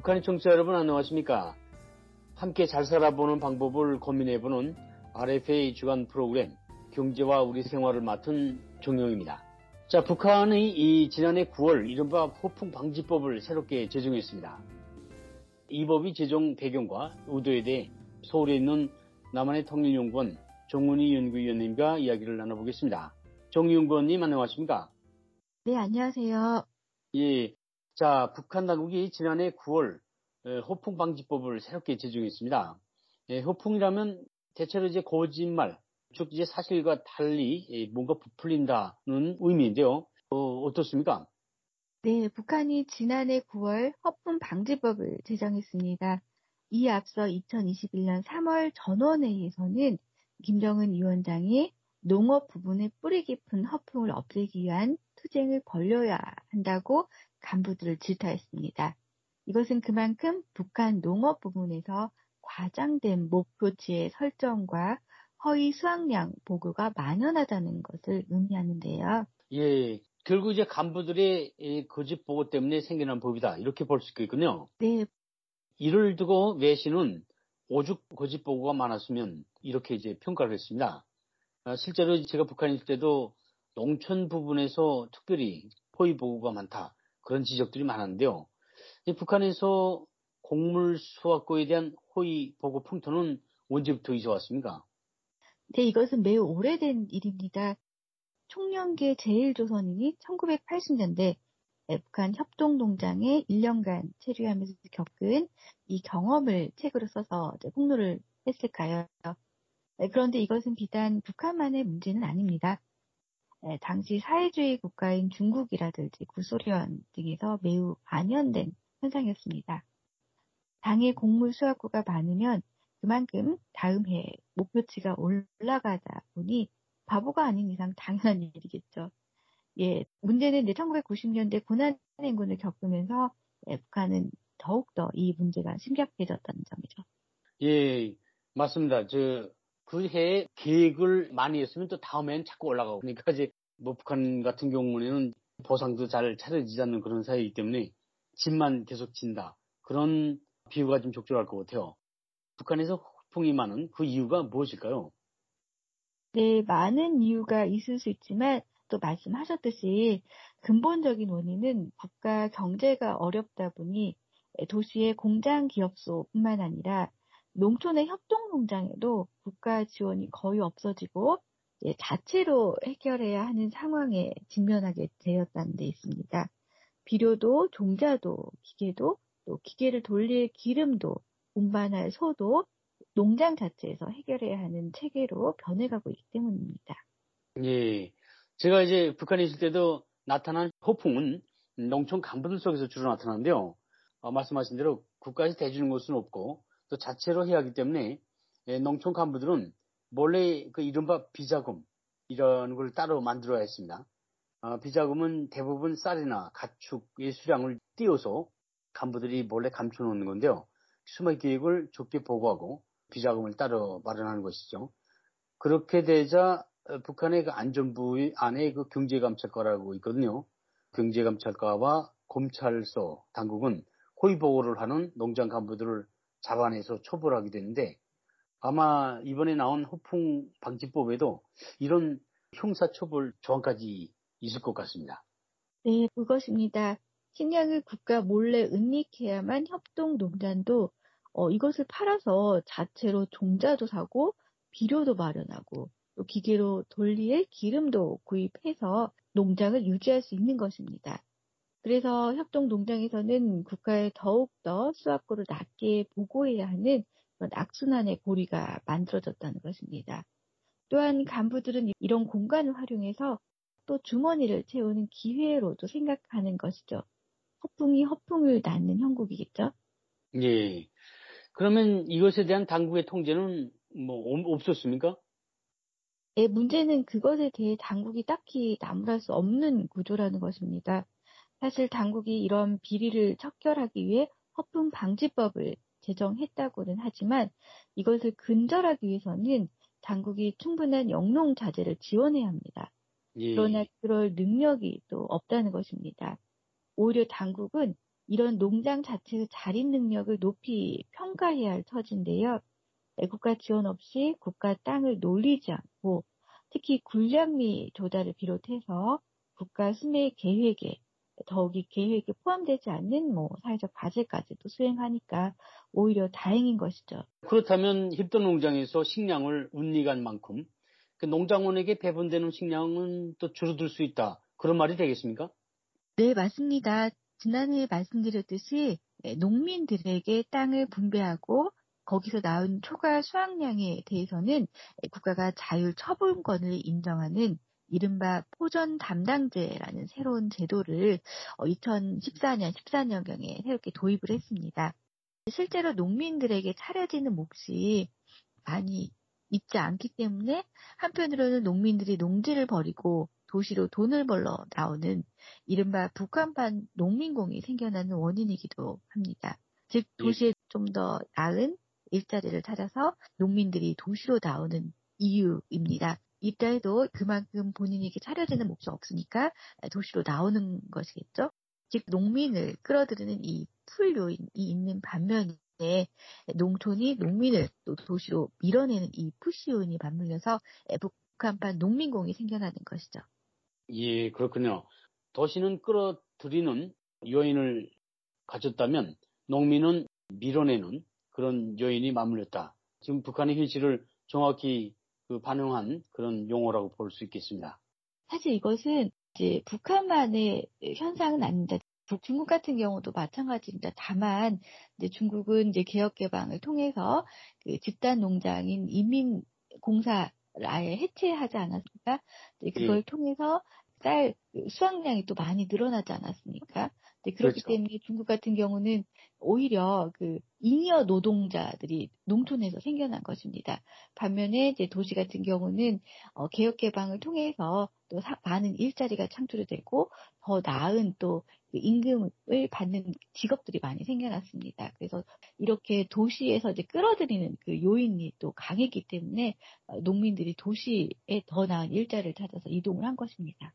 북한의 청취자 여러분 안녕하십니까? 함께 잘 살아보는 방법을 고민해보는 RFA 주간 프로그램 경제와 우리 생활을 맡은 정용입니다. 자, 북한이 이 지난해 9월 이른바 호풍 방지법을 새롭게 제정했습니다. 이 법이 제정 배경과 의도에 대해 서울에 있는 남한의 통일연구원 정훈희 연구위원님과 이야기를 나눠보겠습니다. 정연구원님 안녕하십니까? 네, 안녕하세요. 예. 자, 북한 당국이 지난해 9월 호풍 방지법을 새롭게 제정했습니다. 예, 호풍이라면 대체로 이제 거짓말, 즉 이제 사실과 달리 뭔가 부풀린다는 의미인데요. 어, 어떻습니까? 네, 북한이 지난해 9월 허풍 방지법을 제정했습니다. 이 앞서 2021년 3월 전원회의에서는 김정은 위원장이 농업 부분의 뿌리 깊은 허풍을 없애기 위한 투쟁을 벌려야 한다고 간부들을 질타했습니다. 이것은 그만큼 북한 농업 부분에서 과장된 목표치의 설정과 허위 수확량 보고가 만연하다는 것을 의미하는데요. 예, 결국 이제 간부들의 거짓 보고 때문에 생겨난 법이다. 이렇게 볼 수 있겠군요. 네. 이를 두고 외신은 오죽 거짓 보고가 많았으면 이렇게 이제 평가를 했습니다. 아, 실제로 제가 북한에 있을 때도 농촌 부분에서 특별히 포위 보고가 많다. 그런 지적들이 많았는데요. 북한에서 곡물 수확고에 대한 호의 보고 풍토는 언제부터 이제 왔습니까? 네, 이것은 매우 오래된 일입니다. 총련계 제일조선인이 1980년대 북한 협동농장에 1년간 체류하면서 겪은 이 경험을 책으로 써서 폭로를 했을까요? 네, 그런데 이것은 비단 북한만의 문제는 아닙니다. 네, 당시 사회주의 국가인 중국이라든지 구소련 등에서 매우 반연된 현상이었습니다. 당의 곡물 수확구가 많으면 그만큼 다음 해 목표치가 올라가다 보니 바보가 아닌 이상 당연한 일이겠죠. 예, 문제는 이제 1990년대 고난행군을 겪으면서 예, 북한은 더욱더 이 문제가 심각해졌다는 점이죠. 예, 맞습니다. 저, 그 해에 계획을 많이 했으면 또 다음엔 자꾸 올라가고 그러니까 이제 뭐 북한 같은 경우에는 보상도 잘 차려지지 않는 그런 사회이기 때문에 집만 계속 진다. 그런 비유가 좀 적절할 것 같아요. 북한에서 호풍이 많은 그 이유가 무엇일까요? 네, 많은 이유가 있을 수 있지만 또 말씀하셨듯이 근본적인 원인은 국가 경제가 어렵다 보니 도시의 공장 기업소뿐만 아니라 농촌의 협동농장에도 국가 지원이 거의 없어지고 자체로 해결해야 하는 상황에 직면하게 되었다는 데 있습니다. 비료도 종자도 기계도 또 기계를 돌릴 기름도 운반할 소도 농장 자체에서 해결해야 하는 체계로 변해가고 있기 때문입니다. 예. 제가 이제 북한에 있을 때도 나타난 호풍은 농촌 간부들 속에서 주로 나타나는데요. 어, 말씀하신 대로 국가에서 대주는 것은 없고 또 자체로 해야 하기 때문에 예, 농촌 간부들은 몰래 그 이른바 비자금 이런 걸 따로 만들어야 했습니다. 어, 비자금은 대부분 쌀이나 가축의 수량을 띄워서 간부들이 몰래 감춰놓는 건데요. 수마 계획을 좁게 보고하고 비자금을 따로 마련하는 것이죠. 그렇게 되자 어, 북한의 그 안전부 안에 그 경제감찰과라고 있거든요. 경제감찰과와 검찰서 당국은 호의 보고를 하는 농장 간부들을 잡아내서 처벌하게 되는데 아마 이번에 나온 호풍 방지법에도 이런 형사처벌 조항까지 있을 것 같습니다. 네, 그것입니다. 식량을 국가 몰래 은닉해야만 협동 농장도 어, 이것을 팔아서 자체로 종자도 사고 비료도 마련하고 또 기계로 돌릴 기름도 구입해서 농장을 유지할 수 있는 것입니다. 그래서 협동 농장에서는 국가에 더욱더 수확고를 낮게 보고해야 하는 악순환의 고리가 만들어졌다는 것입니다. 또한 간부들은 이런 공간을 활용해서 또 주머니를 채우는 기회로도 생각하는 것이죠. 허풍이 허풍을 낳는 형국이겠죠? 예. 그러면 이것에 대한 당국의 통제는 뭐 없었습니까? 예, 문제는 그것에 대해 당국이 딱히 나무랄 수 없는 구조라는 것입니다. 사실 당국이 이런 비리를 척결하기 위해 허풍 방지법을 제정했다고는 하지만 이것을 근절하기 위해서는 당국이 충분한 영농 자재를 지원해야 합니다. 예. 그러나 그럴 능력이 또 없다는 것입니다. 오히려 당국은 이런 농장 자체의 자립 능력을 높이 평가해야 할 처지인데요. 국가 지원 없이 국가 땅을 놀리지 않고 특히 군량미 조달을 비롯해서 국가 수매 계획에 더욱이 계획에 포함되지 않는 뭐 사회적 과제까지도 수행하니까 오히려 다행인 것이죠. 그렇다면 힙던 농장에서 식량을 운리간 만큼 그 농장원에게 배분되는 식량은 또 줄어들 수 있다. 그런 말이 되겠습니까? 네, 맞습니다. 지난해 말씀드렸듯이 네, 농민들에게 땅을 분배하고 거기서 나온 초과 수확량에 대해서는 국가가 자율 처분권을 인정하는 이른바 포전 담당제라는 새로운 제도를 2014년, 어, 14년경에 새롭게 도입을 했습니다. 실제로 농민들에게 차려지는 몫이 많이 있지 않기 때문에 한편으로는 농민들이 농지를 버리고 도시로 돈을 벌러 나오는 이른바 북한판 농민공이 생겨나는 원인이기도 합니다. 즉 예. 도시에 좀 더 나은 일자리를 찾아서 농민들이 도시로 나오는 이유입니다. 이때에도 그만큼 본인에게 차려지는 몫이 없으니까 도시로 나오는 것이겠죠. 즉 농민을 끌어들이는 이 pull 요인이 있는 반면에 농촌이 농민을 또 도시로 밀어내는 이 push 요인이 맞물려서 북한판 농민공이 생겨나는 것이죠. 예, 그렇군요. 도시는 끌어들이는 요인을 가졌다면 농민은 밀어내는 그런 요인이 맞물렸다. 지금 북한의 현실을 정확히 그 반영한 그런 용어라고 볼 수 있겠습니다. 사실 이것은 이제 북한만의 현상은 아닙니다. 중국 같은 경우도 마찬가지입니다. 다만 이제 중국은 이제 개혁 개방을 통해서 그 집단 농장인 인민 공사를 아예 해체하지 않았습니까? 그걸 예. 통해서 쌀 수확량이 또 많이 늘어나지 않았습니까? 네, 그렇기 그렇죠. 때문에 중국 같은 경우는 오히려 그 잉여 노동자들이 농촌에서 생겨난 것입니다. 반면에 이제 도시 같은 경우는 어, 개혁 개방을 통해서 또 사, 많은 일자리가 창출이 되고 더 나은 또그 임금을 받는 직업들이 많이 생겨났습니다. 그래서 이렇게 도시에서 이제 끌어들이는 그 요인이 또 강했기 때문에 어, 농민들이 도시에 더 나은 일자리를 찾아서 이동을 한 것입니다.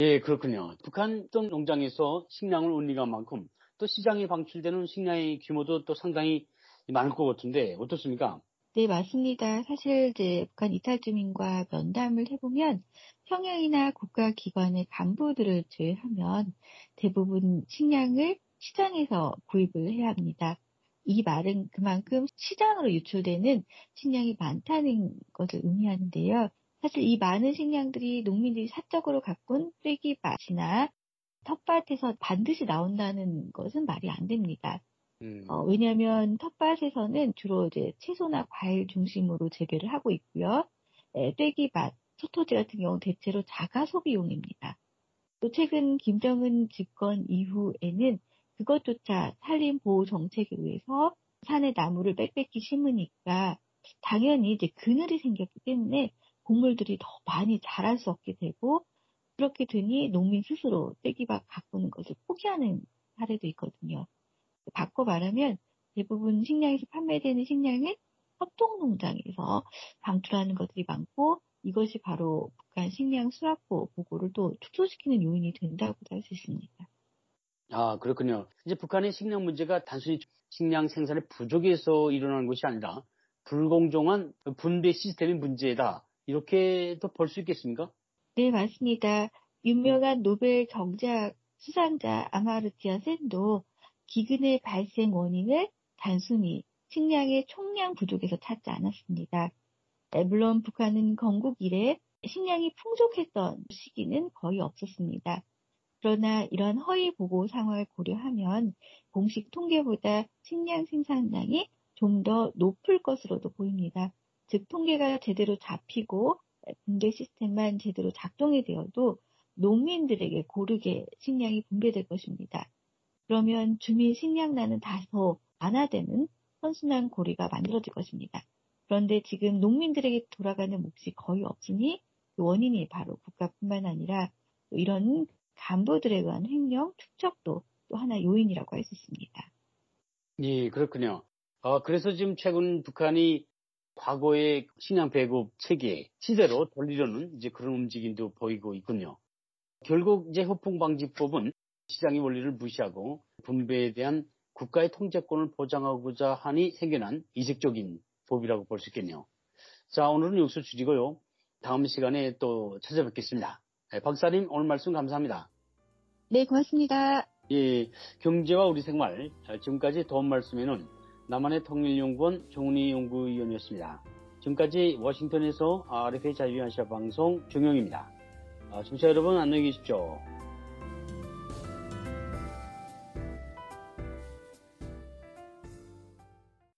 예, 그렇군요. 북한 동 농장에서 식량을 운리간 만큼 또 시장에 방출되는 식량의 규모도 또 상당히 많을 것 같은데 어떻습니까? 네, 맞습니다. 사실 이제 북한 이탈 주민과 면담을 해보면 평양이나 국가기관의 간부들을 제외하면 대부분 식량을 시장에서 구입을 해야 합니다. 이 말은 그만큼 시장으로 유출되는 식량이 많다는 것을 의미하는데요. 사실 이 많은 식량들이 농민들이 사적으로 가꾼 쓰레기밭이나 텃밭에서 반드시 나온다는 것은 말이 안 됩니다. 음. 어, 왜냐하면 텃밭에서는 주로 이제 채소나 과일 중심으로 재배를 하고 있고요. 에, 떼기밭, 소토지 같은 경우 는 대체로 자가 소비용입니다. 또 최근 김정은 집권 이후에는 그것조차 산림 보호 정책에 의해서 산에 나무를 빽빽히 심으니까 당연히 이제 그늘이 생겼기 때문에 곡물들이 더 많이 자랄 수 없게 되고 그렇게 되니 농민 스스로 떼기밭 가꾸는 것을 포기하는 사례도 있거든요. 바꿔 말하면 대부분 식량에서 판매되는 식량은 협동농장에서 방출하는 것들이 많고 이것이 바로 북한 식량 수확고 보고를 또 축소시키는 요인이 된다고도 할 수 있습니다. 아 그렇군요. 이제 북한의 식량 문제가 단순히 식량 생산의 부족에서 일어나는 것이 아니라 불공정한 분배 시스템의 문제다. 이렇게도 볼 수 있겠습니까? 네, 맞습니다. 유명한 노벨 경제학 수상자 아마르티아 센도 기근의 발생 원인을 단순히 식량의 총량 부족에서 찾지 않았습니다. 네, 물론 북한은 건국 이래 식량이 풍족했던 시기는 거의 없었습니다. 그러나 이런 허위 보고 상황을 고려하면 공식 통계보다 식량 생산량이 좀 더 높을 것으로도 보입니다. 즉 통계가 제대로 잡히고 분배 시스템만 제대로 작동이 되어도 농민들에게 고르게 식량이 분배될 것입니다. 그러면 주민 식량난은 다소 완화되는 선순환 고리가 만들어질 것입니다. 그런데 지금 농민들에게 돌아가는 몫이 거의 없으니 그 원인이 바로 국가뿐만 아니라 이런 간부들에 의한 횡령, 축적도 또 하나 요인이라고 할 수 있습니다. 예, 그렇군요. 어, 그래서 지금 최근 북한이 과거의 식량 배급 체계 시대로 돌리려는 이제 그런 움직임도 보이고 있군요. 결국 이제 허풍 방지법은 시장의 원리를 무시하고 분배에 대한 국가의 통제권을 보장하고자 하니 생겨난 이색적인 법이라고 볼 수 있겠네요. 자, 오늘은 여기서 줄이고요. 다음 시간에 또 찾아뵙겠습니다. 네, 박사님 오늘 말씀 감사합니다. 네, 고맙습니다. 예, 경제와 우리 생활 지금까지 도움 말씀에는 남한의 통일연구원 종훈이 연구위원이었습니다. 지금까지 워싱턴에서 RFA 자유한시아 방송 종영입니다. 청취자 여러분 안녕히 계십시오.